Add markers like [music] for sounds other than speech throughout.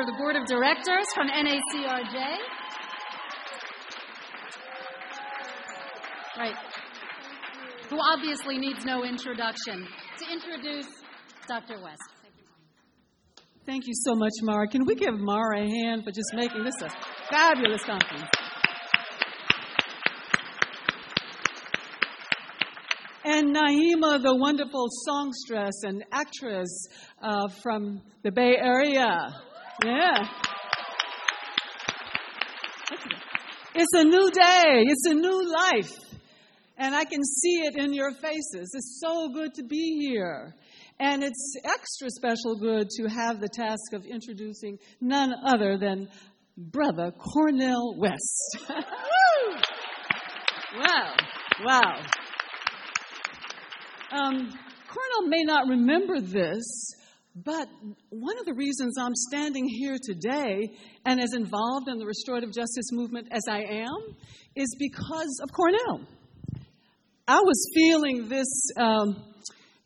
of the board of directors from NACRJ. Right. Who obviously needs no introduction. To introduce Dr. West. Thank you so much, Mara. Can we give Mara a hand for just making this a fabulous conference? And Naima, the wonderful songstress and actress uh, from the Bay Area. Yeah. It's a new day, it's a new life. And I can see it in your faces. It's so good to be here. And it's extra special good to have the task of introducing none other than Brother Cornel West. [laughs] wow, wow. Um, Cornel may not remember this, but one of the reasons I'm standing here today and as involved in the restorative justice movement as I am is because of Cornel. I was feeling this um,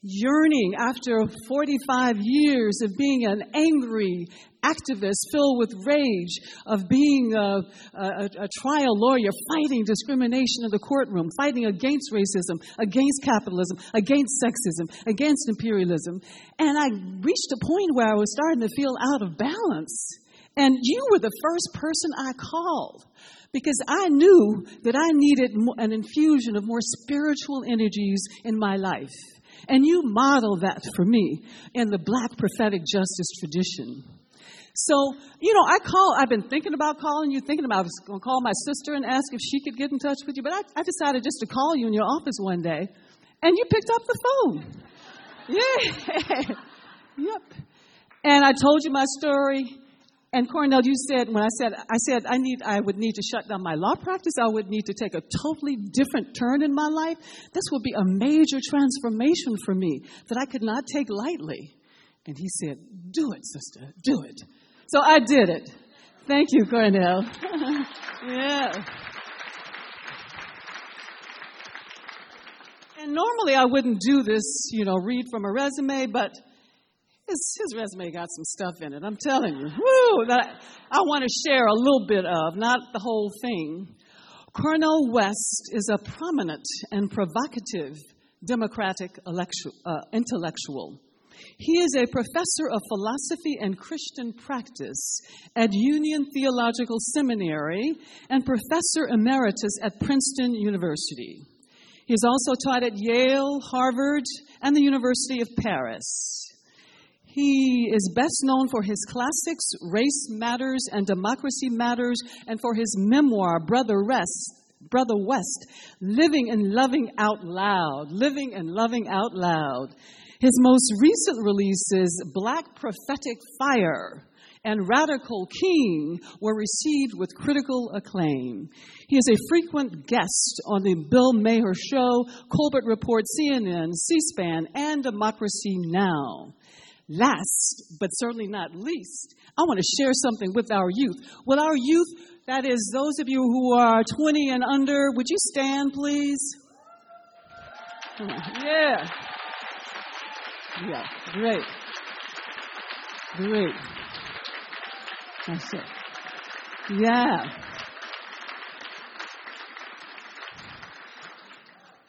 yearning after 45 years of being an angry activist filled with rage, of being a, a, a, trial lawyer fighting discrimination in the courtroom, fighting against racism, against capitalism, against sexism, against imperialism. And I reached a point where I was starting to feel out of balance. And you were the first person I called because I knew that I needed an infusion of more spiritual energies in my life. And you model that for me in the black prophetic justice tradition. So, you know, I call, I've been thinking about calling you, thinking about I was going to call my sister and ask if she could get in touch with you, but I, I decided just to call you in your office one day, and you picked up the phone. [laughs] Yeah. [laughs] yep. And I told you my story, and Cornel, you said when I said I said I need I would need to shut down my law practice, I would need to take a totally different turn in my life. This would be a major transformation for me that I could not take lightly. And he said, "Do it, sister. Do it." So I did it. Thank you, Cornel. [laughs] yeah. And normally I wouldn't do this, you know, read from a resume, but his, his resume got some stuff in it. I'm telling you. Woo! That I want to share a little bit of, not the whole thing. Cornel West is a prominent and provocative Democratic uh, intellectual. He is a professor of philosophy and Christian practice at Union Theological Seminary and professor emeritus at Princeton University. He has also taught at Yale, Harvard, and the University of Paris. He is best known for his classics, Race Matters and Democracy Matters, and for his memoir, Brother West, Brother West, Living and Loving Out Loud. Living and Loving Out Loud. His most recent releases, Black Prophetic Fire and Radical King, were received with critical acclaim. He is a frequent guest on the Bill Maher Show, Colbert Report, CNN, C SPAN, and Democracy Now! Last, but certainly not least, I want to share something with our youth. With our youth, that is those of you who are 20 and under, would you stand, please? [laughs] Yeah. Yeah, great. Great. That's it. Yeah.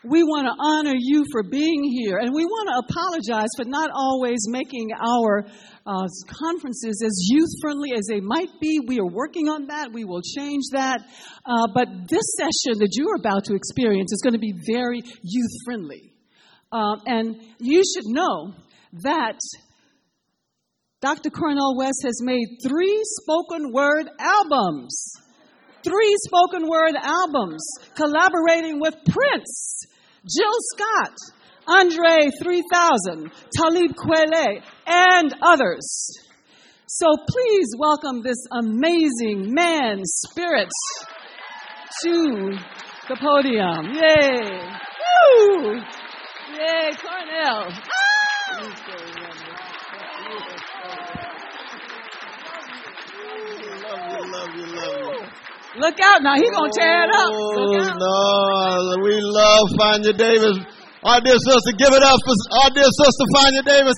We want to honor you for being here, and we want to apologize for not always making our uh, conferences as youth friendly as they might be. We are working on that. We will change that. Uh, but this session that you're about to experience is going to be very youth friendly. Uh, and you should know that Dr. Cornel West has made three spoken word albums. Three spoken word albums collaborating with Prince Jill Scott, Andre 3000, Talib Kweli, and others. So please welcome this amazing man spirit to the podium. Yay! Woo! Yay, Cornel! Ah! Look out now, he gonna tear it up. Oh, no, we love Fania Davis. Our dear sister, give it up for our dear sister Fania Davis.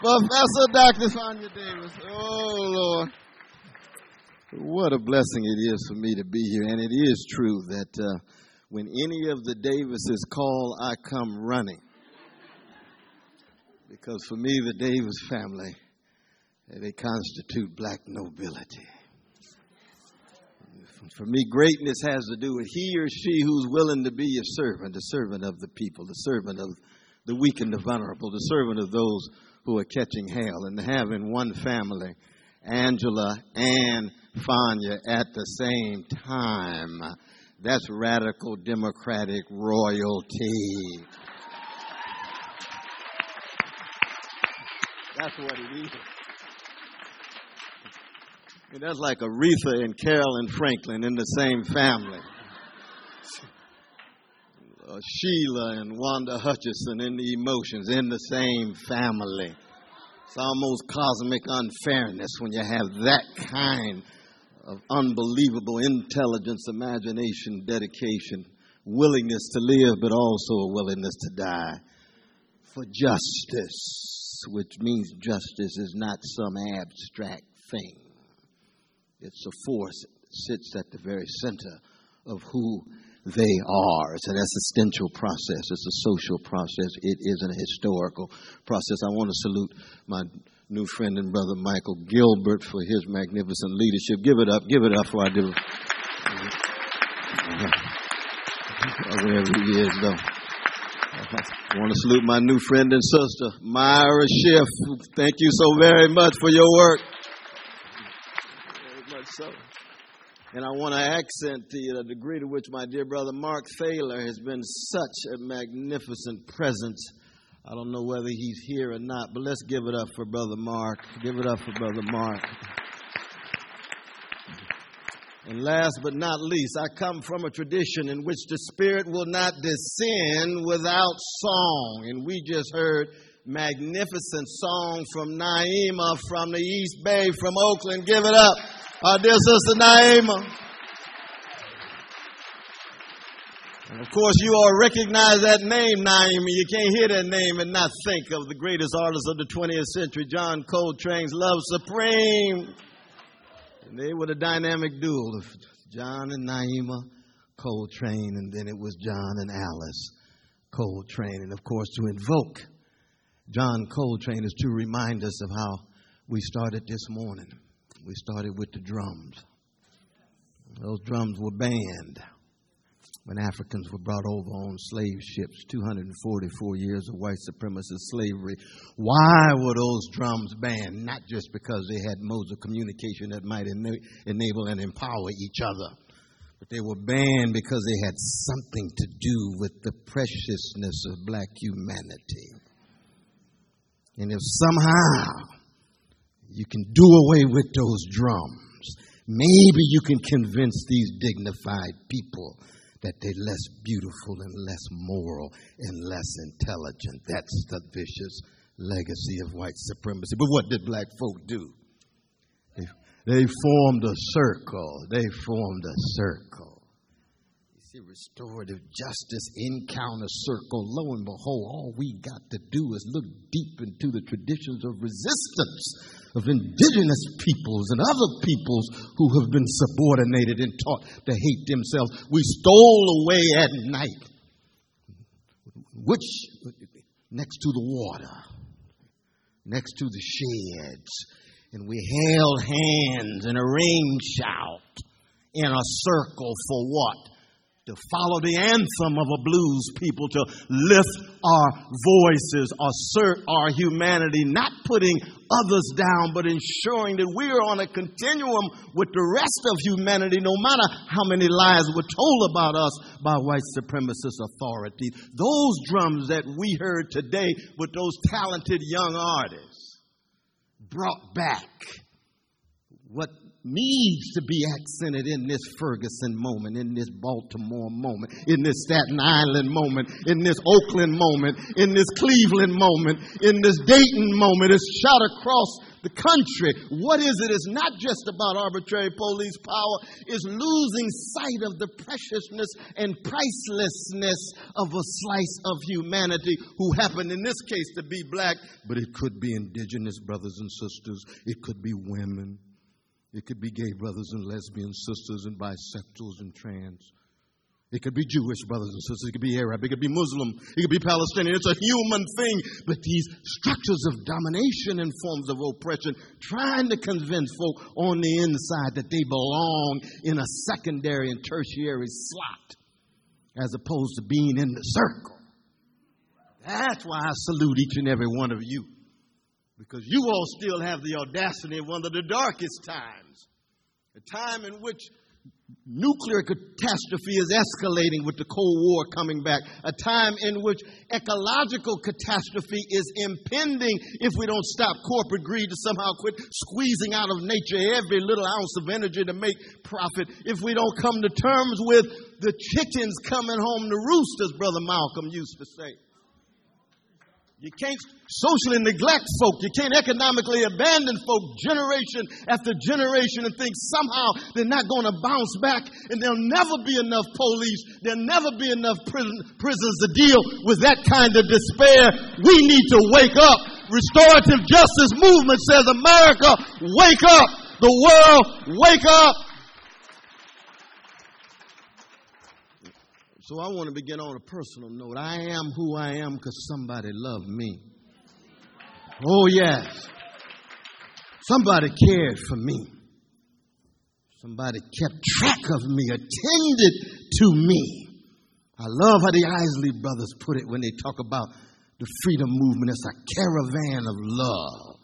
Professor Dr. Fania Davis. Oh Lord. What a blessing it is for me to be here. And it is true that uh, when any of the Davises call, I come running. Because for me, the Davis family, they constitute black nobility. For me, greatness has to do with he or she who's willing to be a servant, a servant of the people, the servant of the weak and the vulnerable, the servant of those who are catching hell, and having one family, Angela and Fania, at the same time. That's radical democratic royalty. That's what it is. And that's like Aretha and Carolyn Franklin in the same family. Uh, Sheila and Wanda Hutchinson in the emotions in the same family. It's almost cosmic unfairness when you have that kind of unbelievable intelligence, imagination, dedication, willingness to live, but also a willingness to die for justice, which means justice is not some abstract thing. It's a force that sits at the very center of who they are. It's an existential process. It's a social process. It is an historical process. I want to salute my new friend and brother Michael Gilbert for his magnificent leadership. Give it up. Give it up for I do. Wherever he is, though. I want to salute my new friend and sister, Myra Schiff. Thank you so very much for your work so. And I want to accent the degree to which my dear brother Mark Thaler has been such a magnificent presence. I don't know whether he's here or not, but let's give it up for Brother Mark. Give it up for Brother Mark. And last but not least, I come from a tradition in which the Spirit will not descend without song. And we just heard magnificent song from Naima from the East Bay, from Oakland. Give it up. Our dear sister Naima. And of course, you all recognize that name, Naima. You can't hear that name and not think of the greatest artist of the 20th century, John Coltrane's Love Supreme. And they were the dynamic duo of John and Naima Coltrane, and then it was John and Alice Coltrane. And of course, to invoke John Coltrane is to remind us of how we started this morning we started with the drums. Those drums were banned when Africans were brought over on slave ships, 244 years of white supremacist slavery. Why were those drums banned? Not just because they had modes of communication that might ena- enable and empower each other, but they were banned because they had something to do with the preciousness of black humanity. And if somehow you can do away with those drums. Maybe you can convince these dignified people that they're less beautiful and less moral and less intelligent. That's the vicious legacy of white supremacy. But what did black folk do? They, they formed a circle. They formed a circle You see, restorative justice encounter circle, lo and behold, all we got to do is look deep into the traditions of resistance of indigenous peoples and other peoples who have been subordinated and taught to hate themselves. We stole away at night, which next to the water, next to the sheds, and we held hands in a ring shout in a circle for what? To follow the anthem of a blues people, to lift our voices, assert our humanity, not putting others down, but ensuring that we are on a continuum with the rest of humanity, no matter how many lies were told about us by white supremacist authorities. Those drums that we heard today with those talented young artists brought back what needs to be accented in this Ferguson moment, in this Baltimore moment, in this Staten Island moment, in this Oakland moment, in this Cleveland moment, in this Dayton moment. It's shot across the country. What is it? It's not just about arbitrary police power, it's losing sight of the preciousness and pricelessness of a slice of humanity who happened in this case to be black, but it could be indigenous brothers and sisters, it could be women. It could be gay brothers and lesbian sisters and bisexuals and trans. It could be Jewish brothers and sisters. It could be Arab. It could be Muslim. It could be Palestinian. It's a human thing. But these structures of domination and forms of oppression, trying to convince folk on the inside that they belong in a secondary and tertiary slot as opposed to being in the circle. That's why I salute each and every one of you. Because you all still have the audacity of one of the darkest times. A time in which nuclear catastrophe is escalating with the Cold War coming back. A time in which ecological catastrophe is impending if we don't stop corporate greed to somehow quit squeezing out of nature every little ounce of energy to make profit. If we don't come to terms with the chickens coming home to roost, as Brother Malcolm used to say. You can't socially neglect folk. You can't economically abandon folk generation after generation and think somehow they're not going to bounce back and there'll never be enough police. There'll never be enough prison, prisons to deal with that kind of despair. We need to wake up. Restorative justice movement says, America, wake up. The world, wake up. So I want to begin on a personal note. I am who I am because somebody loved me. Oh, yes. Somebody cared for me. Somebody kept track of me, attended to me. I love how the Isley brothers put it when they talk about the freedom movement. It's a caravan of love.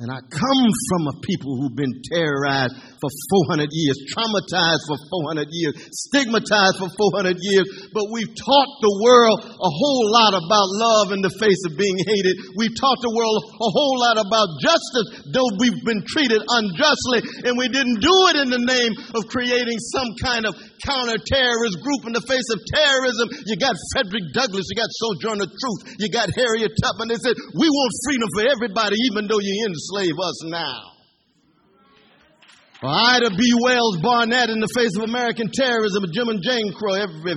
And I come from a people who've been terrorized for 400 years, traumatized for 400 years, stigmatized for 400 years. But we've taught the world a whole lot about love in the face of being hated. We've taught the world a whole lot about justice, though we've been treated unjustly. And we didn't do it in the name of creating some kind of counter-terrorist group in the face of terrorism. You got Frederick Douglass, you got Sojourner Truth, you got Harriet Tubman. They said, we want freedom for everybody, even though you're enslave us now. Ida B. Wells Barnett in the face of American terrorism, Jim and Jane Crow every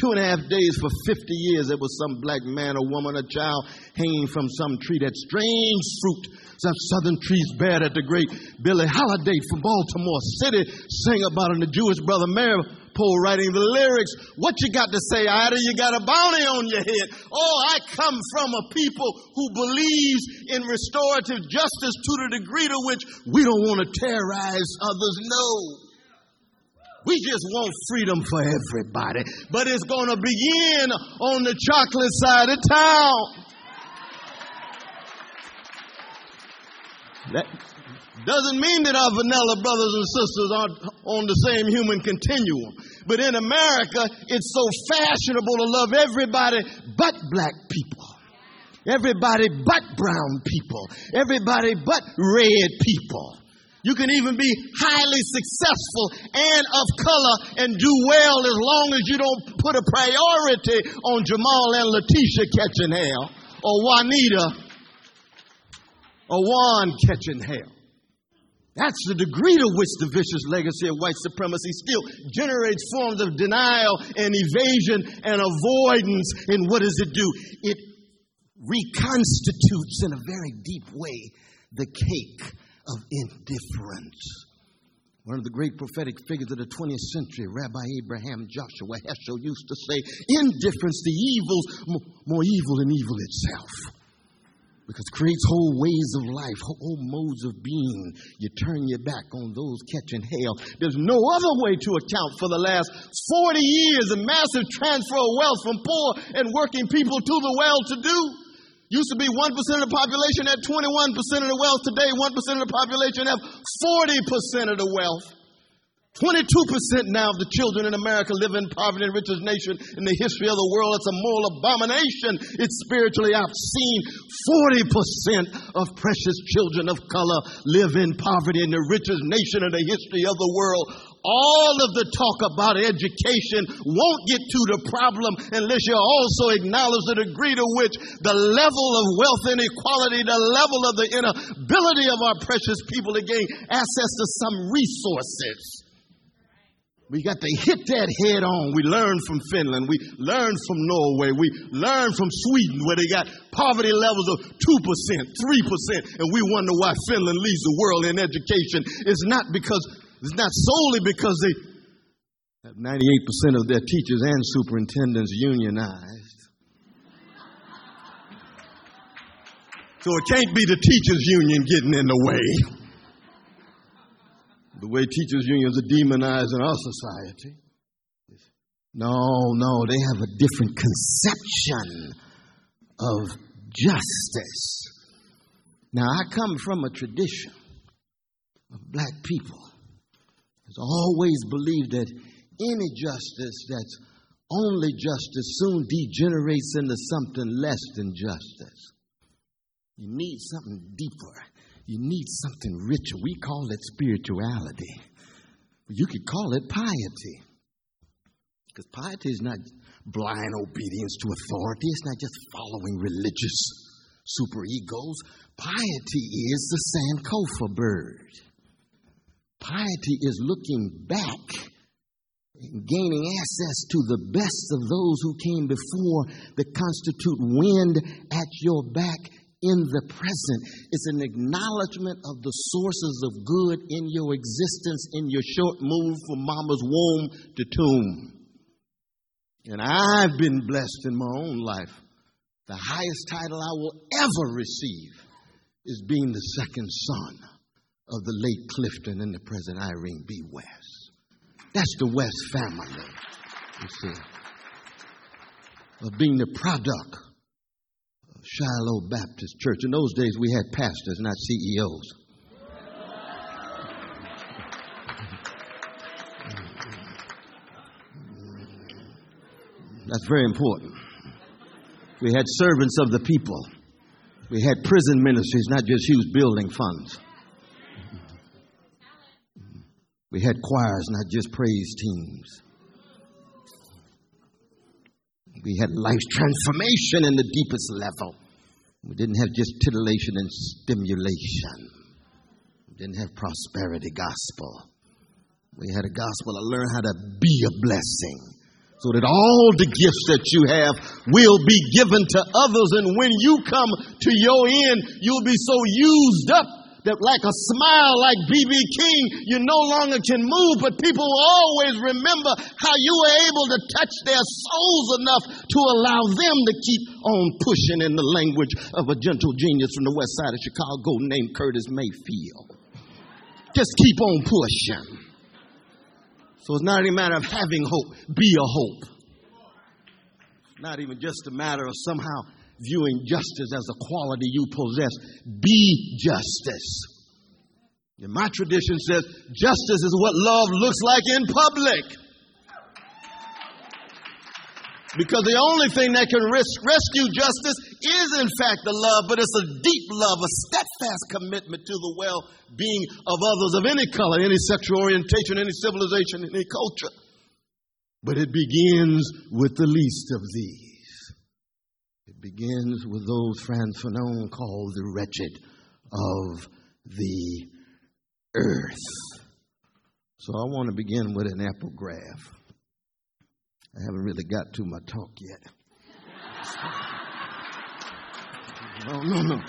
two and a half days for 50 years. There was some black man or woman or child hanging from some tree. That strange fruit, some southern trees bear that the great Billie Holiday from Baltimore City sang about in the Jewish brother Mary Poe writing the lyrics. What you got to say, Ida? You got a bounty on your head. Oh, I come from a people who believes in restorative justice to the degree to which we don't want to terrorize others. No. We just want freedom for everybody. But it's going to begin on the chocolate side of town. That doesn't mean that our vanilla brothers and sisters aren't on the same human continuum. But in America, it's so fashionable to love everybody but black people. Everybody but brown people. Everybody but red people. You can even be highly successful and of color and do well as long as you don't put a priority on Jamal and Letitia catching hell or Juanita or Juan catching hell. That's the degree to which the vicious legacy of white supremacy still generates forms of denial and evasion and avoidance. And what does it do? It reconstitutes in a very deep way the cake of indifference. One of the great prophetic figures of the 20th century, Rabbi Abraham Joshua Heschel, used to say, Indifference to evils, more evil than evil itself because it creates whole ways of life, whole modes of being. You turn your back on those catching hell. There's no other way to account for the last 40 years of massive transfer of wealth from poor and working people to the well to do. Used to be 1% of the population at 21% of the wealth. Today, 1% of the population have 40% of the wealth. 22% now of the children in America live in poverty and richest nation in the history of the world. It's a moral abomination. It's spiritually obscene. 40% of precious children of color live in poverty in the richest nation in the history of the world. All of the talk about education won't get to the problem unless you also acknowledge the degree to which the level of wealth inequality, the level of the inability of our precious people to gain access to some resources We got to hit that head on. We learn from Finland. We learn from Norway. We learn from Sweden where they got poverty levels of 2%, 3%, and we wonder why Finland leads the world in education. It's not because, it's not solely because they have 98% of their teachers and superintendents unionized. So it can't be the teachers union getting in the way the way teachers' unions are demonized in our society. No, no, they have a different conception of justice. Now, I come from a tradition of black people has always believed that any justice that's only justice soon degenerates into something less than justice. You need something deeper. You need something richer. We call it spirituality. You could call it piety. Because piety is not blind obedience to authority, it's not just following religious superegos. Piety is the Sankofa bird. Piety is looking back gaining access to the best of those who came before that constitute wind at your back in the present. It's an acknowledgement of the sources of good in your existence in your short move from mama's womb to tomb. And I've been blessed in my own life. The highest title I will ever receive is being the second son of the late Clifton and the present Irene B. West. That's the West family, you see. Of being the product of Shiloh Baptist Church. In those days, we had pastors, not CEOs. That's very important. We had servants of the people. We had prison ministries, not just huge building funds. We had choirs, not just praise teams. We had life transformation in the deepest level. We didn't have just titillation and stimulation. We didn't have prosperity gospel. We had a gospel to learn how to be a blessing so that all the gifts that you have will be given to others. And when you come to your end, you'll be so used up that like a smile like B.B. King, you no longer can move, but people will always remember how you were able to touch their souls enough to allow them to keep on pushing in the language of a gentle genius from the west side of Chicago named Curtis Mayfield. Just keep on pushing. So it's not a matter of having hope, be a hope. Not even just a matter of somehow viewing justice as a quality you possess. Be justice. And my tradition says justice is what love looks like in public. Because the only thing that can res- rescue justice is, in fact, the love, but it's a deep love, a steadfast commitment to the well being of others of any color, any sexual orientation, any civilization, any culture. But it begins with the least of these begins with those Frantz Fanon called the wretched of the earth. So I want to begin with an epigraph. I haven't really got to my talk yet. No, no, no.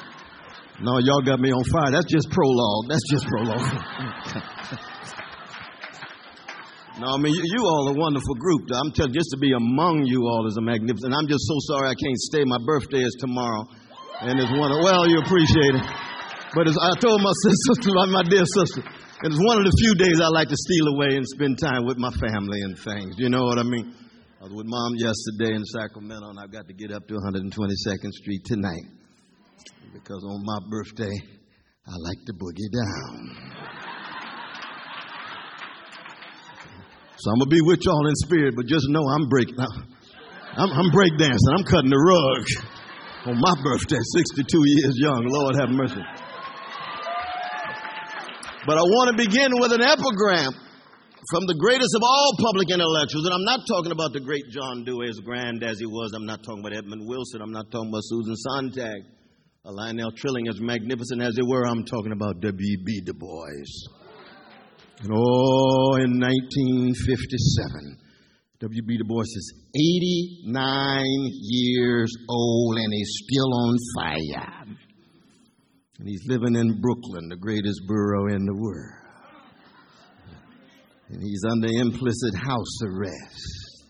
No, y'all got me on fire. That's just prologue. That's just prologue. [laughs] No, I mean, you, all are a wonderful group. I'm telling you, just to be among you all is a magnificent. I'm just so sorry I can't stay. My birthday is tomorrow. And it's one of, well, you appreciate it. But as I told my [laughs] sister, my dear sister, it's one of the few days I like to steal away and spend time with my family and things. You know what I mean? I was with mom yesterday in Sacramento, and I've got to get up to 122nd Street tonight because on my birthday, I like to boogie down. So I'm gonna be with y'all in spirit, but just know I'm breaking. I'm, I'm break dancing. I'm cutting the rug on my birthday, 62 years young. Lord have mercy. But I want to begin with an epigram from the greatest of all public intellectuals. And I'm not talking about the great John Dewey, as grand as he was. I'm not talking about Edmund Wilson. I'm not talking about Susan Sontag. Lionel Trilling, as magnificent as they were. I'm talking about W.B. Du Bois. And oh, in 1957, W.B. Du Bois is 89 years old and he's still on fire. And he's living in Brooklyn, the greatest borough in the world. And he's under implicit house arrest.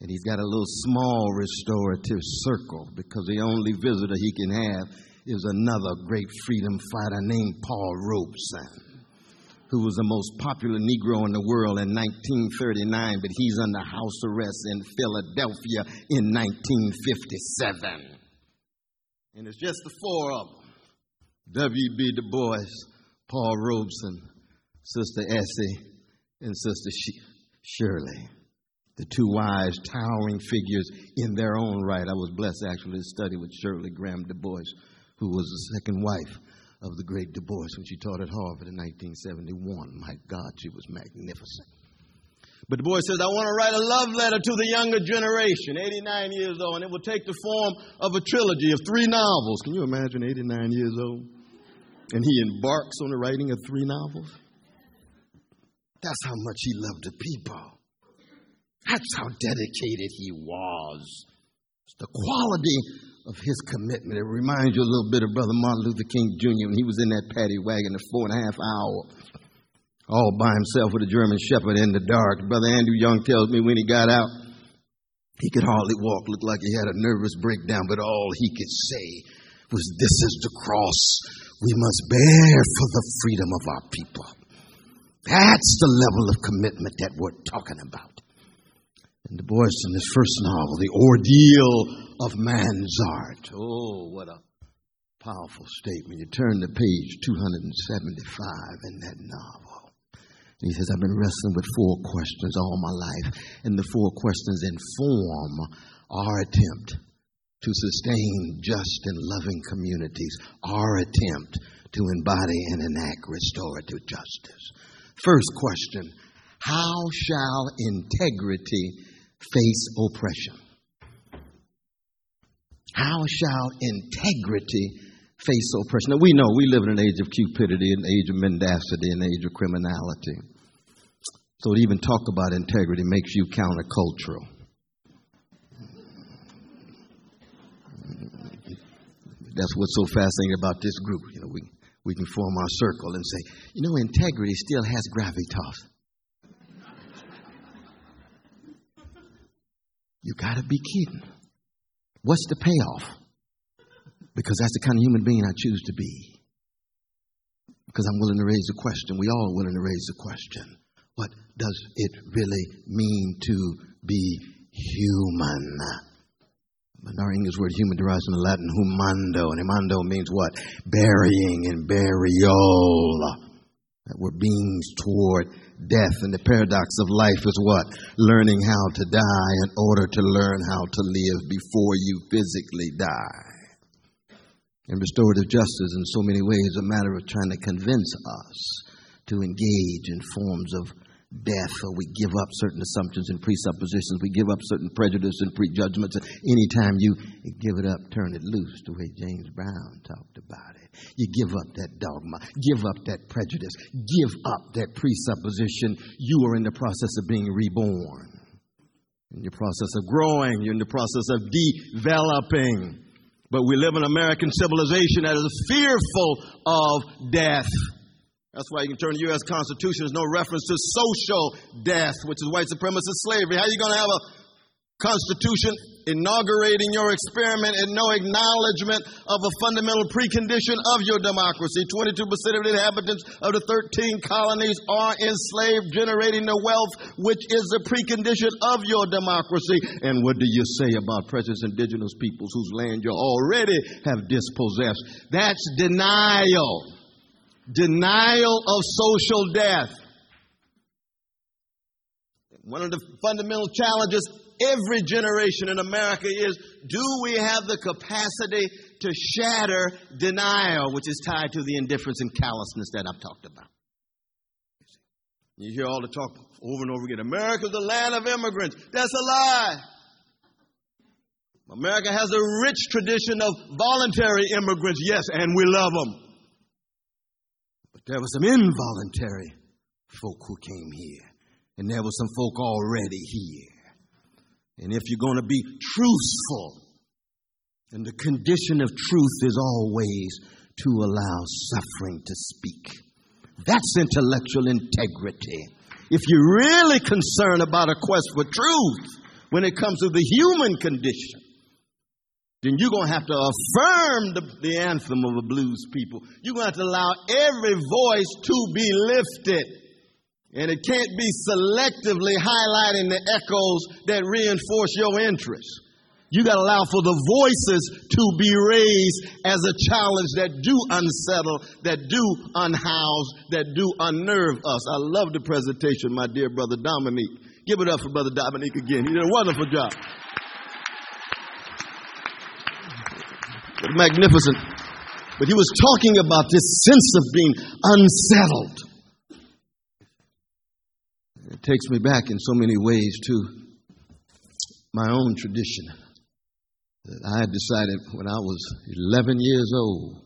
And he's got a little small restorative circle because the only visitor he can have is another great freedom fighter named Paul Robeson who was the most popular Negro in the world in 1939, but he's under house arrest in Philadelphia in 1957. And it's just the four of them W.B. Du Bois, Paul Robeson, Sister Essie, and Sister Shirley. The two wise, towering figures in their own right. I was blessed actually to study with Shirley Graham Du Bois, who was the second wife of the great Du Bois when she taught at Harvard in 1971. My God, she was magnificent. But Du Bois says, I want to write a love letter to the younger generation, 89 years old, and it will take the form of a trilogy of three novels. Can you imagine 89 years old? And he embarks on the writing of three novels? That's how much he loved the people. That's how dedicated he was. It's the quality of his commitment. It reminds you a little bit of Brother Martin Luther King Jr. when he was in that paddy wagon for four and a half hours, all by himself with a German shepherd in the dark. Brother Andrew Young tells me when he got out, he could hardly walk, looked like he had a nervous breakdown, but all he could say was, This is the cross we must bear for the freedom of our people. That's the level of commitment that we're talking about. And Du Bois, in his first novel, The Ordeal of man's art. Oh, what a powerful statement. You turn to page 275 in that novel. he says, I've been wrestling with four questions all my life, and the four questions inform our attempt to sustain just and loving communities, our attempt to embody and enact restorative justice. First question How shall integrity face oppression? How shall integrity face oppression? Now, we know we live in an age of cupidity, an age of mendacity, an age of criminality. So to even talk about integrity makes you countercultural. That's what's so fascinating about this group. You know, we, we can form our circle and say, you know, integrity still has gravitas. You gotta be kidding. What's the payoff? Because that's the kind of human being I choose to be. Because I'm willing to raise the question. We all are willing to raise the question. What does it really mean to be human? Our English word human derives from the Latin humando, and humando means what? Burying and burial. That we're beings toward death. And the paradox of life is what? Learning how to die in order to learn how to live before you physically die. And restorative justice, in so many ways, is a matter of trying to convince us to engage in forms of death, or we give up certain assumptions and presuppositions, we give up certain prejudice and prejudgments. Anytime you give it up, turn it loose, the way James Brown talked about it. You give up that dogma, give up that prejudice, give up that presupposition. You are in the process of being reborn. In the process of growing, you're in the process of developing. But we live in American civilization that is fearful of death. That's why you can turn the U.S. Constitution. There's no reference to social death, which is white supremacist slavery. How are you going to have a Constitution inaugurating your experiment and no acknowledgement of a fundamental precondition of your democracy. 22% of the inhabitants of the 13 colonies are enslaved, generating the wealth which is the precondition of your democracy. And what do you say about precious indigenous peoples whose land you already have dispossessed? That's denial. Denial of social death. One of the fundamental challenges every generation in America is do we have the capacity to shatter denial, which is tied to the indifference and callousness that I've talked about? You hear all the talk over and over again America's the land of immigrants. That's a lie. America has a rich tradition of voluntary immigrants, yes, and we love them. There were some involuntary folk who came here, and there were some folk already here. And if you're going to be truthful, and the condition of truth is always to allow suffering to speak. That's intellectual integrity. If you're really concerned about a quest for truth when it comes to the human condition, then you're going to have to affirm the, the anthem of the blues people. You're going to have to allow every voice to be lifted. And it can't be selectively highlighting the echoes that reinforce your interests. You got to allow for the voices to be raised as a challenge that do unsettle, that do unhouse, that do unnerve us. I love the presentation, my dear brother Dominique. Give it up for brother Dominique again. He did a wonderful job. Magnificent. But he was talking about this sense of being unsettled. It takes me back in so many ways to my own tradition that I had decided when I was 11 years old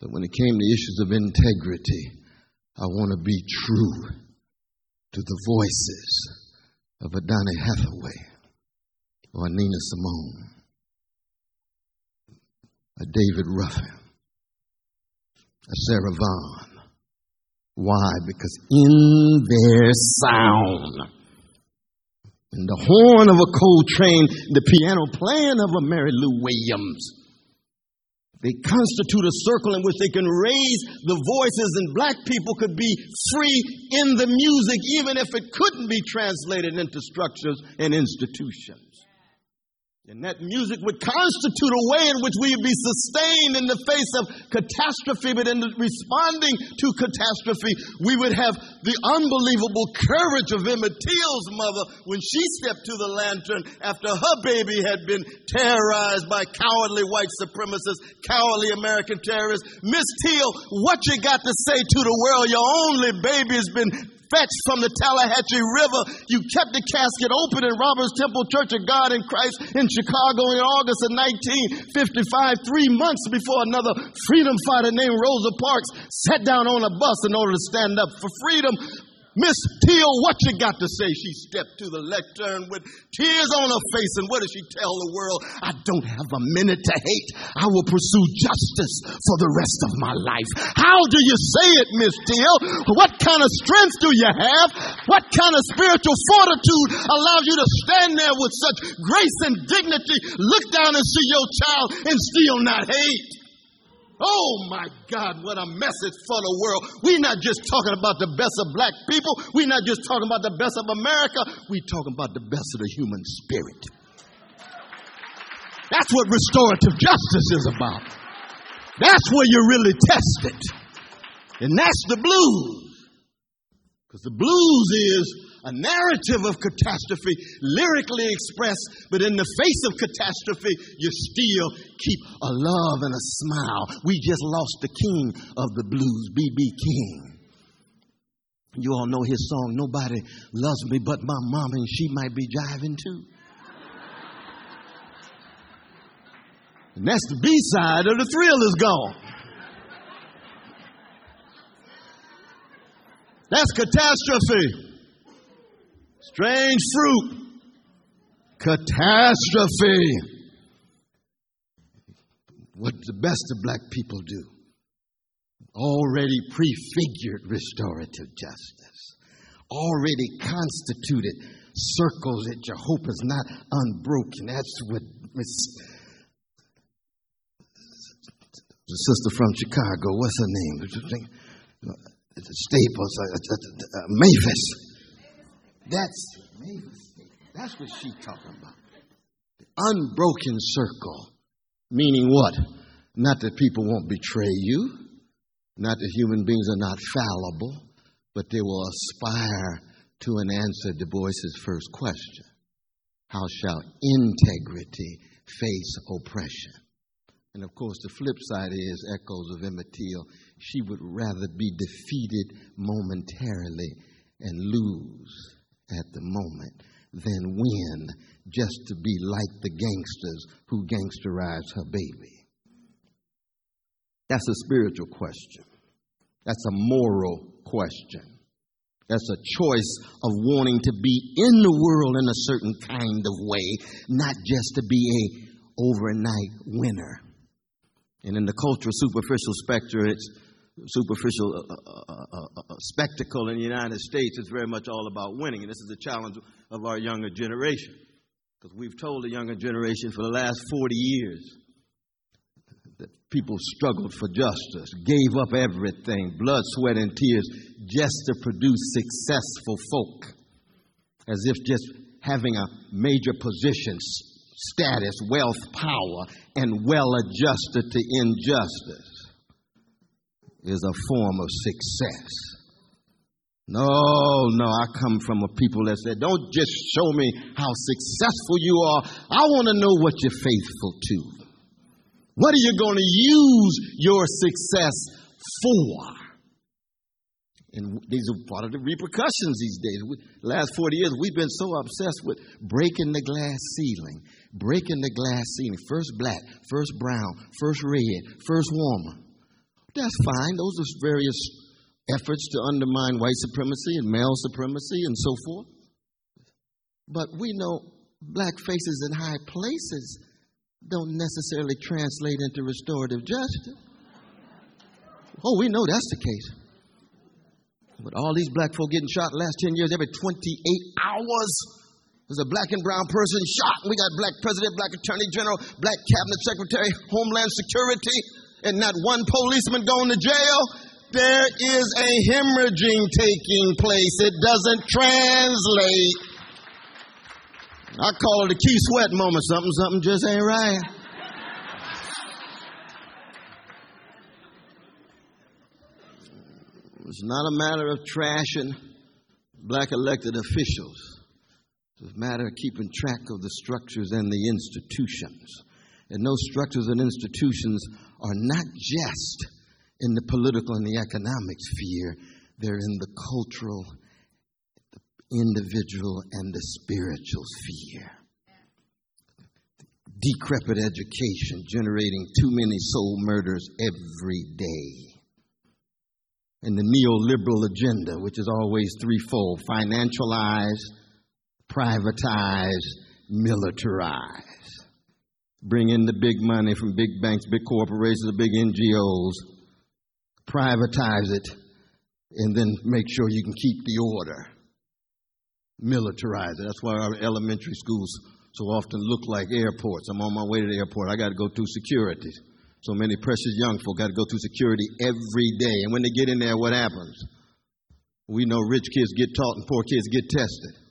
that when it came to issues of integrity, I want to be true to the voices of a Hathaway or Nina Simone a David Ruffin, a Sarah Vaughan. Why? Because in their sound, in the horn of a Coltrane, the piano playing of a Mary Lou Williams, they constitute a circle in which they can raise the voices, and black people could be free in the music, even if it couldn't be translated into structures and institutions. And that music would constitute a way in which we would be sustained in the face of catastrophe, but in responding to catastrophe, we would have the unbelievable courage of Emmett Till's mother when she stepped to the lantern after her baby had been terrorized by cowardly white supremacists, cowardly American terrorists. Miss Till, what you got to say to the world? Your only baby has been fetched from the Tallahatchie River. You kept the casket open in Robert's Temple Church of God in Christ in Chicago in August of 1955, three months before another freedom fighter named Rosa Parks sat down on a bus in order to stand up for freedom. Miss Till, what you got to say? She stepped to the lectern with tears on her face, and what did she tell the world? I don't have a minute to hate. I will pursue justice for the rest of my life. How do you say it, Miss Till? What kind of strength do you have? What kind of spiritual fortitude allows you to stand there with such grace and dignity, look down and see your child and still not hate? Oh my God, what a message for the world. We're not just talking about the best of black people. We're not just talking about the best of America. We're talking about the best of the human spirit. That's what restorative justice is about. That's where you really test it. And that's the blues. Because the blues is a narrative of catastrophe, lyrically expressed, but in the face of catastrophe, you still keep a love and a smile. We just lost the king of the blues, B.B. King. You all know his song, Nobody Loves Me But My Mom, and she might be jiving too. And that's the B side of the thrill is gone. That's catastrophe. Strange fruit. Catastrophe. What the best of black people do. Already prefigured restorative justice. Already constituted circles that your hope is not unbroken. That's what Miss the sister from Chicago, what's her name? Staples, uh, uh, uh, Mavis. That's That's what she's talking about. The unbroken circle. Meaning what? Not that people won't betray you, not that human beings are not fallible, but they will aspire to an answer to Boyce's first question. How shall integrity face oppression? And of course, the flip side is echoes of Emmett Till. She would rather be defeated momentarily and lose at the moment than win just to be like the gangsters who gangsterize her baby. That's a spiritual question. That's a moral question. That's a choice of wanting to be in the world in a certain kind of way, not just to be a overnight winner. And in the cultural superficial spectrum, it's superficial uh uh, uh, uh, uh, spectacle in the United States. It's very much all about winning. And this is the challenge of our younger generation. Because we've told the younger generation for the last 40 years that people struggled for justice, gave up everything, blood, sweat, and tears, just to produce successful folk. As if just having a major position, status, wealth, power, and well adjusted to injustice is a form of success. No, no, I come from a people that said, don't just show me how successful you are. I want to know what you're faithful to. What are you going to use your success for? And these are part of the repercussions these days. We, last 40 years, we've been so obsessed with breaking the glass ceiling, breaking the glass ceiling. First black, first brown, first red, first woman. That's fine. Those are various efforts to undermine white supremacy and male supremacy and so forth. But we know black faces in high places don't necessarily translate into restorative justice. Oh, we know that's the case. But all these black folk getting shot last 10 years, every 28 hours, there's a black and brown person shot. We got black president, black attorney general, black cabinet secretary, homeland security and not one policeman going to jail, there is a hemorrhaging taking place. It doesn't translate. I call it a key sweat moment. Something, something just ain't right. It's not a matter of trashing black elected officials. It's a matter of keeping track of the structures and the institutions. And those structures and institutions are not just in the political and the economic sphere, they're in the cultural, the individual, and the spiritual sphere. Decrepit education generating too many soul murders every day. And the neoliberal agenda, which is always threefold financialize, privatize, militarize bring in the big money from big banks, big corporations, the big NGOs, privatize it, and then make sure you can keep the order. Militarize it. That's why our elementary schools so often look like airports. I'm on my way to the airport. I got to go through security. So many precious young folk got to go through security every day. And when they get in there, what happens? We know rich kids get taught and poor kids get tested.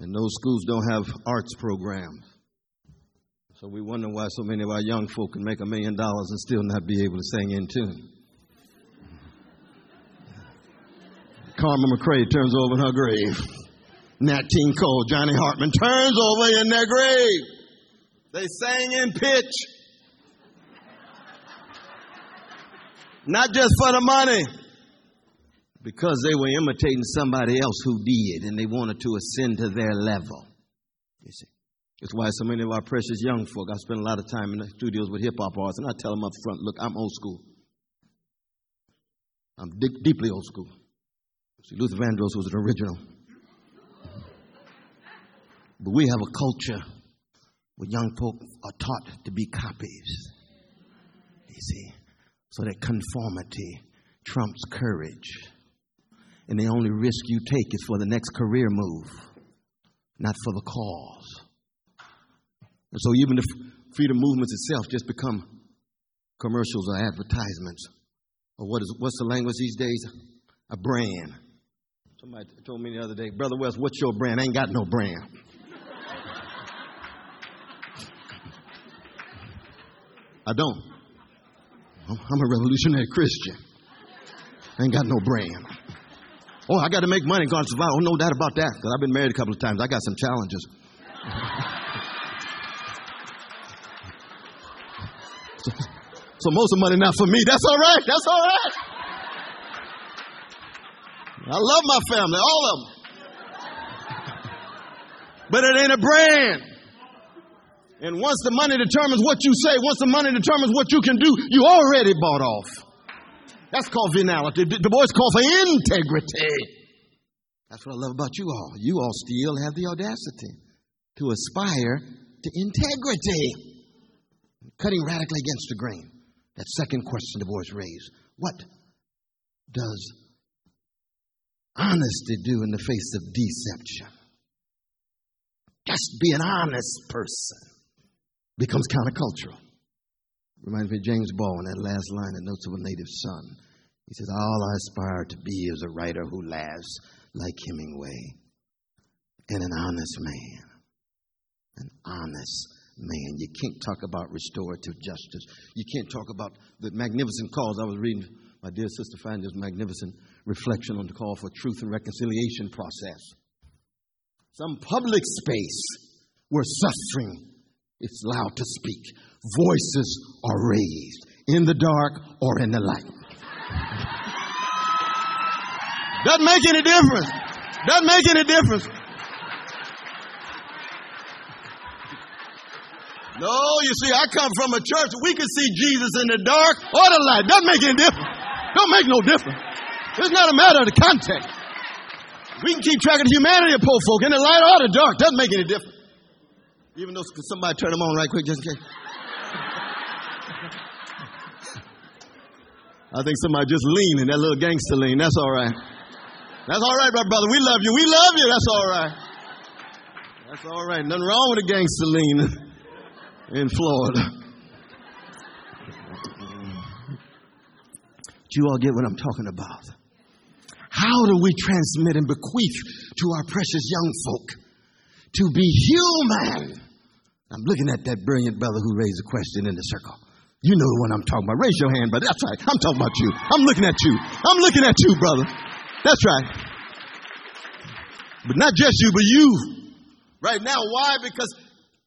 And those schools don't have arts programs. So we wonder why so many of our young folk can make a million dollars and still not be able to sing in tune. Carmen McRae turns over in her grave. Nat King Cole, Johnny Hartman turns over in their grave. They sang in pitch. Not just for the money, because they were imitating somebody else who did and they wanted to ascend to their level. You see. That's why so many of our precious young folk, I spend a lot of time in the studios with hip hop artists, and I tell them up front, look, I'm old school. I'm deep, deeply old school. See, Luther Vandross was an original. But we have a culture where young folk are taught to be copies. You see? So that conformity trumps courage. And the only risk you take is for the next career move, not for the cause. And so even the freedom movements itself just become commercials or advertisements. Or what is what's the language these days? A brand. Somebody told me the other day, Brother West, what's your brand? I ain't got no brand. I don't. I'm a revolutionary Christian. I ain't got no brand. Oh, I got to make money, God survive. Oh, no doubt about that. Because I've been married a couple of times. I got some challenges. [laughs] so, so most of the money not for me. That's all right. That's all right. I love my family, all of them. But it ain't a brand. And once the money determines what you say, once the money determines what you can do, you already bought off. That's called venality. The boys call for integrity. That's what I love about you all. You all still have the audacity to aspire to integrity. Cutting radically against the grain. That second question the boys raised. What does honesty do in the face of deception? Just be an honest person becomes countercultural. Reminds me of James Baldwin, in that last line in Notes of a Native Son. He says, All I aspire to be is a writer who laughs like Hemingway and an honest man. An honest man. You can't talk about restorative justice. You can't talk about the magnificent cause. I was reading my dear sister Fania's magnificent reflection on the call for truth and reconciliation process. Some public space where suffering is loud to speak. Voices are raised in the dark or in the light. Doesn't make any difference. Doesn't make any difference. No, you see, I come from a church. We can see Jesus in the dark or the light. Doesn't make any difference. Don't make no difference. It's not a matter of the context. We can keep track of the humanity of poor folk in the light or the dark. Doesn't make any difference. Even though somebody turn them on right quick just in case. I think somebody just leaning, that little gangster lean. That's all right. That's all right, my brother. We love you. We love you. That's all right. That's all right. Nothing wrong with a gangster lean in Florida. Do you all get what I'm talking about? How do we transmit and bequeath to our precious young folk to be human? I'm looking at that brilliant brother who raised a question in the circle. You know the one I'm talking about. Raise your hand, brother. That's right. I'm talking about you. I'm looking at you. I'm looking at you, brother. That's right. But not just you, but you. Right now. Why? Because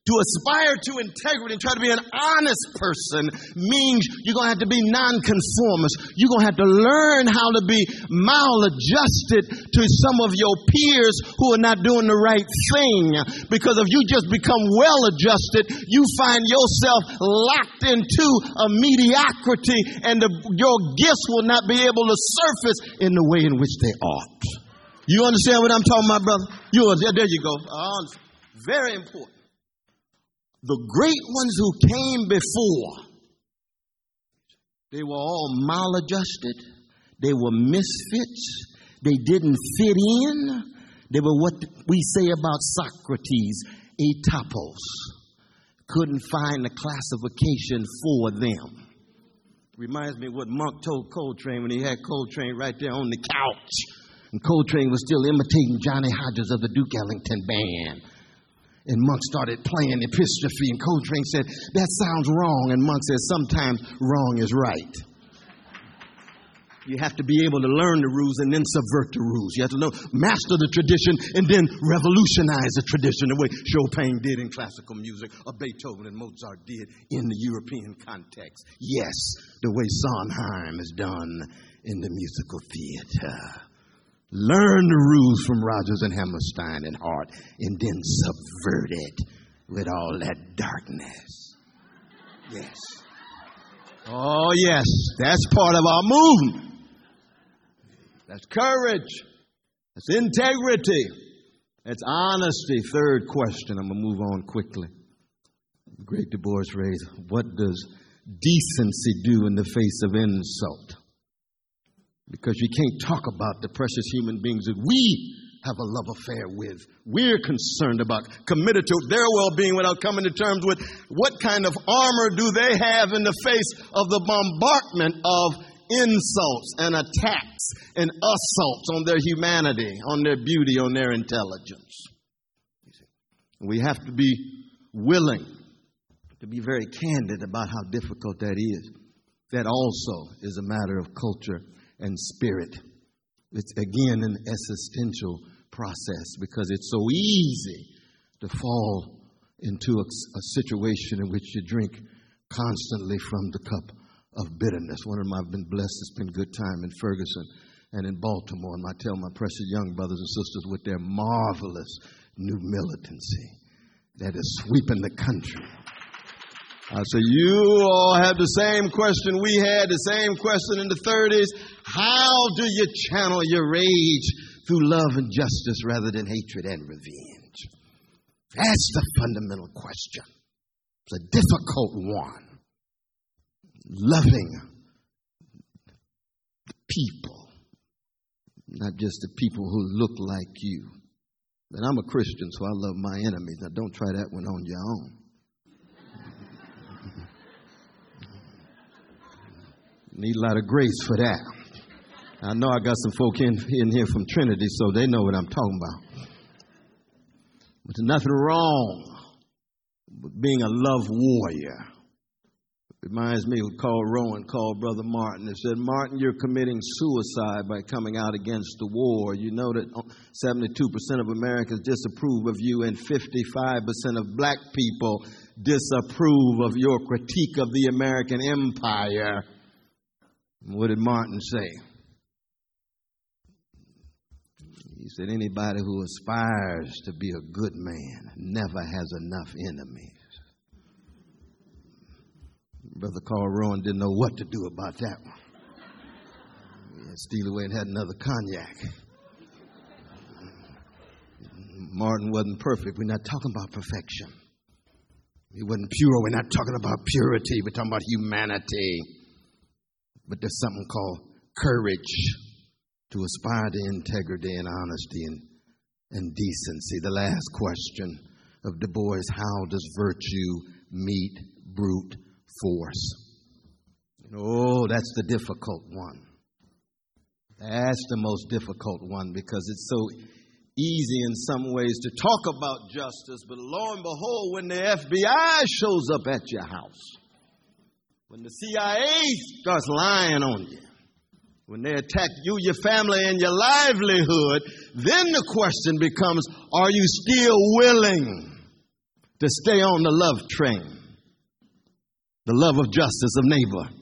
to aspire to integrity and try to be an honest person means you're going to have to be nonconformist. You're going to have to learn how to be maladjusted to some of your peers who are not doing the right thing. Because if you just become well adjusted, you find yourself locked into a mediocrity and the, your gifts will not be able to surface in the way in which they ought. You understand what I'm talking about, brother? You, there you go. Oh, very important the great ones who came before, they were all maladjusted. They were misfits. They didn't fit in. They were what we say about Socrates, atopos. Couldn't find a classification for them. Reminds me what Monk told Coltrane when he had Coltrane right there on the couch. And Coltrane was still imitating Johnny Hodges of the Duke Ellington Band. And Monk started playing Epistrophy, and Coltrane said, That sounds wrong. And Monk said, Sometimes wrong is right. You have to be able to learn the rules and then subvert the rules. You have to know, master the tradition and then revolutionize the tradition the way Chopin did in classical music or Beethoven and Mozart did in the European context. Yes, the way Sondheim is done in the musical theater. Learn the rules from Rodgers and Hammerstein and Hart, and then subvert it with all that darkness. Yes. Oh, yes. That's part of our movement. That's courage. That's integrity. That's honesty. Third question. I'm going to move on quickly. Great Du Bois raised What does decency do in the face of insult? Because you can't talk about the precious human beings that we have a love affair with. We're concerned about, committed to their well being without coming to terms with what kind of armor do they have in the face of the bombardment of insults and attacks and assaults on their humanity, on their beauty, on their intelligence. We have to be willing to be very candid about how difficult that is. That also is a matter of culture and spirit. It's again an existential process because it's so easy to fall into a, a, situation in which you drink constantly from the cup of bitterness. One of them I've been blessed to spend good time in Ferguson and in Baltimore, and I tell my precious young brothers and sisters with their marvelous new militancy that is sweeping the country Uh, I said, You all have the same question we had, the same question in the 30s. How do you channel your rage through love and justice rather than hatred and revenge? That's the fundamental question. It's a difficult one. Loving the people, not just the people who look like you. And I'm a Christian, so I love my enemies. Now, don't try that one on your own. Need a lot of grace for that. I know I got some folk in, in here from Trinity, so they know what I'm talking about. But there's nothing wrong with being a love warrior. Reminds me of Carl Rowan called Brother Martin and said, Martin, you're committing suicide by coming out against the war. You know that 72% of Americans disapprove of you, and 55% of black people disapprove of your critique of the American empire. What did Martin say? He said, Anybody who aspires to be a good man never has enough enemies. Brother Carl Rowan didn't know what to do about that one. Steal away and had another cognac. Martin wasn't perfect. We're not talking about perfection. He wasn't pure. We're not talking about purity. We're talking about humanity. But there's something called courage to aspire to integrity and honesty and, and decency. The last question of Du Bois how does virtue meet brute force? Oh, that's the difficult one. That's the most difficult one because it's so easy in some ways to talk about justice, but lo and behold, when the FBI shows up at your house, when the CIA starts lying on you, when they attack you, your family, and your livelihood, then the question becomes are you still willing to stay on the love train? The love of justice, of neighbor.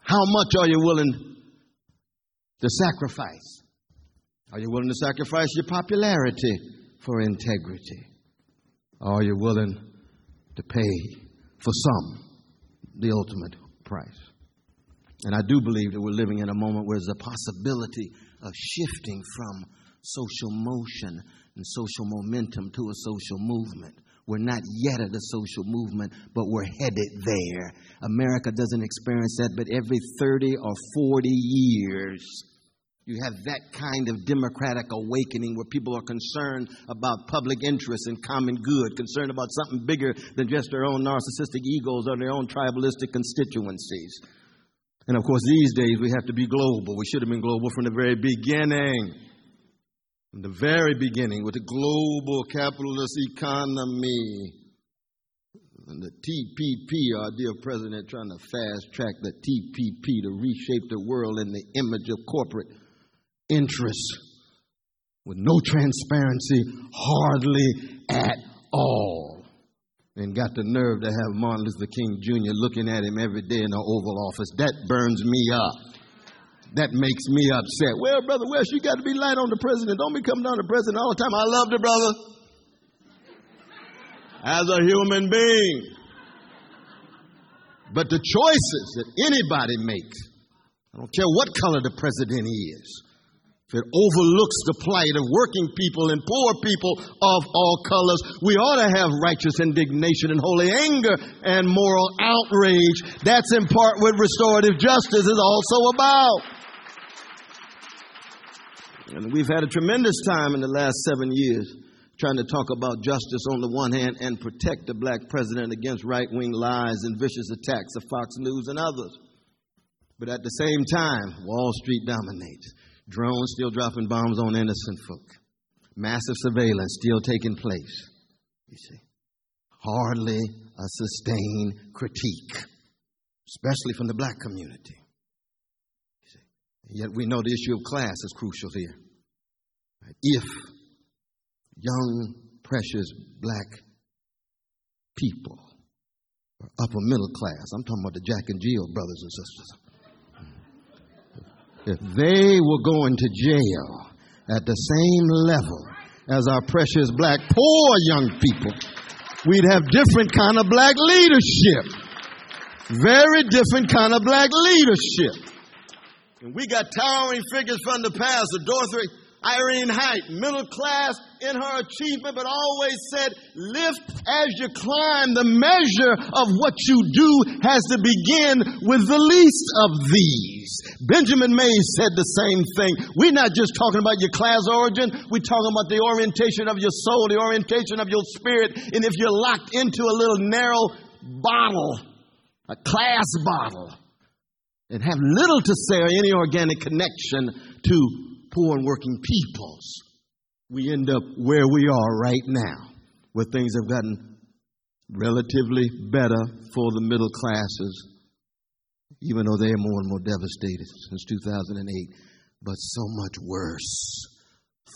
How much are you willing to sacrifice? Are you willing to sacrifice your popularity for integrity? Are you willing to pay for some the ultimate price. And I do believe that we're living in a moment where there's a possibility of shifting from social motion and social momentum to a social movement. We're not yet at a social movement, but we're headed there. America doesn't experience that, but every 30 or 40 years, you have that kind of democratic awakening where people are concerned about public interest and common good, concerned about something bigger than just their own narcissistic egos or their own tribalistic constituencies. And of course, these days we have to be global. We should have been global from the very beginning. From the very beginning, with the global capitalist economy. And the TPP, our dear president, trying to fast track the TPP to reshape the world in the image of corporate interest, with no transparency, hardly at all. And got the nerve to have Martin Luther King Jr. looking at him every day in the Oval Office. That burns me up. That makes me upset. Well, Brother West, you got to be light on the president. Don't be coming down the president all the time. I love the brother as a human being. But the choices that anybody makes, I don't care what color the president is, that overlooks the plight of working people and poor people of all colors. We ought to have righteous indignation and holy anger and moral outrage. That's in part what restorative justice is also about. And we've had a tremendous time in the last seven years trying to talk about justice on the one hand and protect the black president against right wing lies and vicious attacks of Fox News and others. But at the same time, Wall Street dominates. Drones still dropping bombs on innocent folk. Massive surveillance still taking place. You see, hardly a sustained critique, especially from the black community. Yet we know the issue of class is crucial here. If young, precious black people are upper middle class, I'm talking about the Jack and Jill brothers and sisters if they were going to jail at the same level as our precious black poor young people, we'd have different kind of black leadership. Very different kind of black leadership. And we got towering figures from the past, the Dorothy Irene Height, middle class in her achievement, but always said, lift as you climb. The measure of what you do has to begin with the least of these. Benjamin Mays said the same thing. We're not just talking about your class origin, we're talking about the orientation of your soul, the orientation of your spirit. And if you're locked into a little narrow bottle, a class bottle, and have little to say or any organic connection to poor and working peoples, we end up where we are right now, where things have gotten relatively better for the middle classes, even though they are more and more devastated since 2008, but so much worse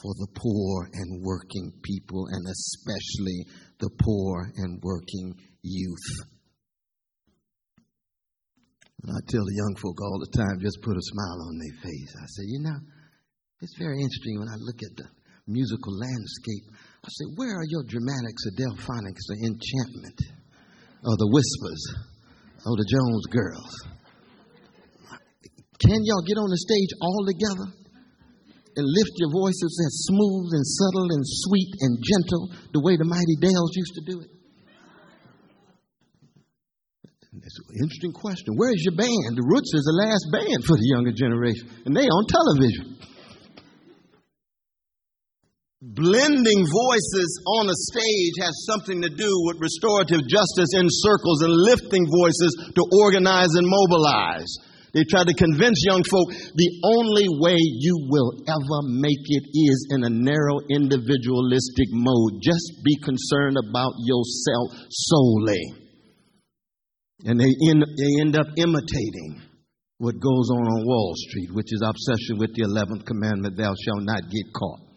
for the poor and working people, and especially the poor and working youth. And I tell the young folk all the time, just put a smile on their face. I say, you know, it's very interesting when I look at the musical landscape. I say, where are your dramatics, the Delfonics, the enchantment, or the whispers, or the Jones girls? Can y'all get on the stage all together and lift your voices as smooth and subtle and sweet and gentle the way the mighty Dells used to do it? That's an interesting question. Where's your band? The Roots is the last band for the younger generation, and they on television blending voices on a stage has something to do with restorative justice in circles and lifting voices to organize and mobilize. They try to convince young folk the only way you will ever make it is in a narrow individualistic mode. Just be concerned about yourself solely. And they end, they end up imitating what goes on on Wall Street, which is obsession with the 11th commandment, thou shalt not get caught.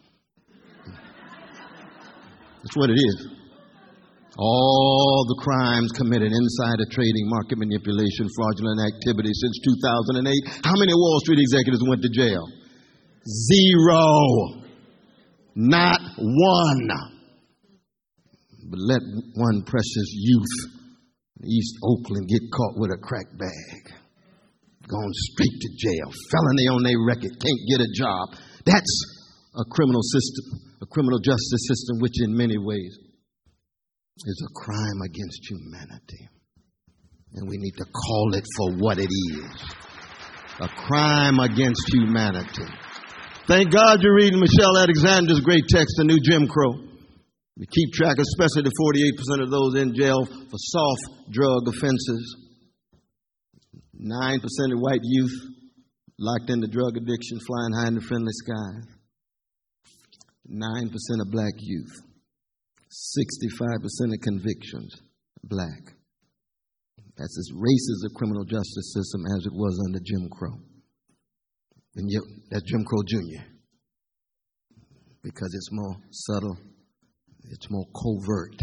That's what it is. All the crimes committed insider trading, market manipulation, fraudulent activity since 2008. How many Wall Street executives went to jail? Zero. Not one. But let one precious youth in East Oakland get caught with a crack bag. Gone straight to jail. Felony on their record. Can't get a job. That's a criminal system a criminal justice system which, in many ways, is a crime against humanity. And we need to call it for what it is a crime against humanity. Thank God you're reading Michelle Alexander's great text, The New Jim Crow. We keep track, especially the 48% of those in jail for soft drug offenses. 9% of white youth locked into drug addiction, flying high in the friendly skies. 9% of black youth, 65% of convictions, black. That's as racist a criminal justice system as it was under Jim Crow. And yet, that's Jim Crow Jr. Because it's more subtle, it's more covert,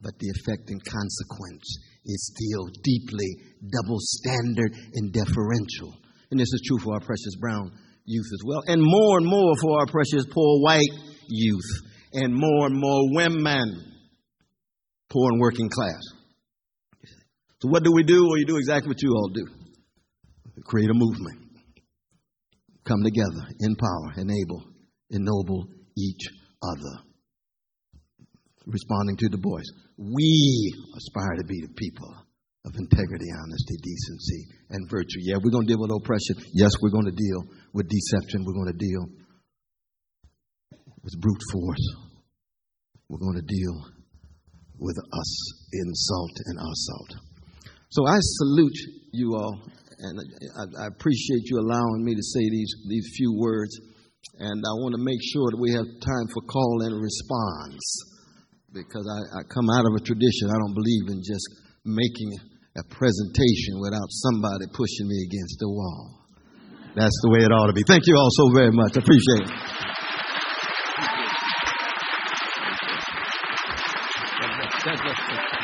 but the effect and consequence is still deeply double standard and deferential. And this is true for our precious brown youth as well, and more and more for our precious poor white youth and more and more women, poor and working class. So, what do we do? Well, you do exactly what you all do create a movement, come together, empower, enable, ennoble each other. Responding to the voice, we aspire to be the people of integrity, honesty, decency, and virtue. Yeah, we're going to deal with oppression. Yes, we're going to deal with deception. We're going to deal with brute force. We're going to deal with us insult and assault. So I salute you all, and I, I appreciate you allowing me to say these, these few words. And I want to make sure that we have time for call and response because I, I come out of a tradition. I don't believe in just making a presentation without somebody pushing me against the wall. That's the way it ought to be. Thank you all so very much. I appreciate it. God bless you.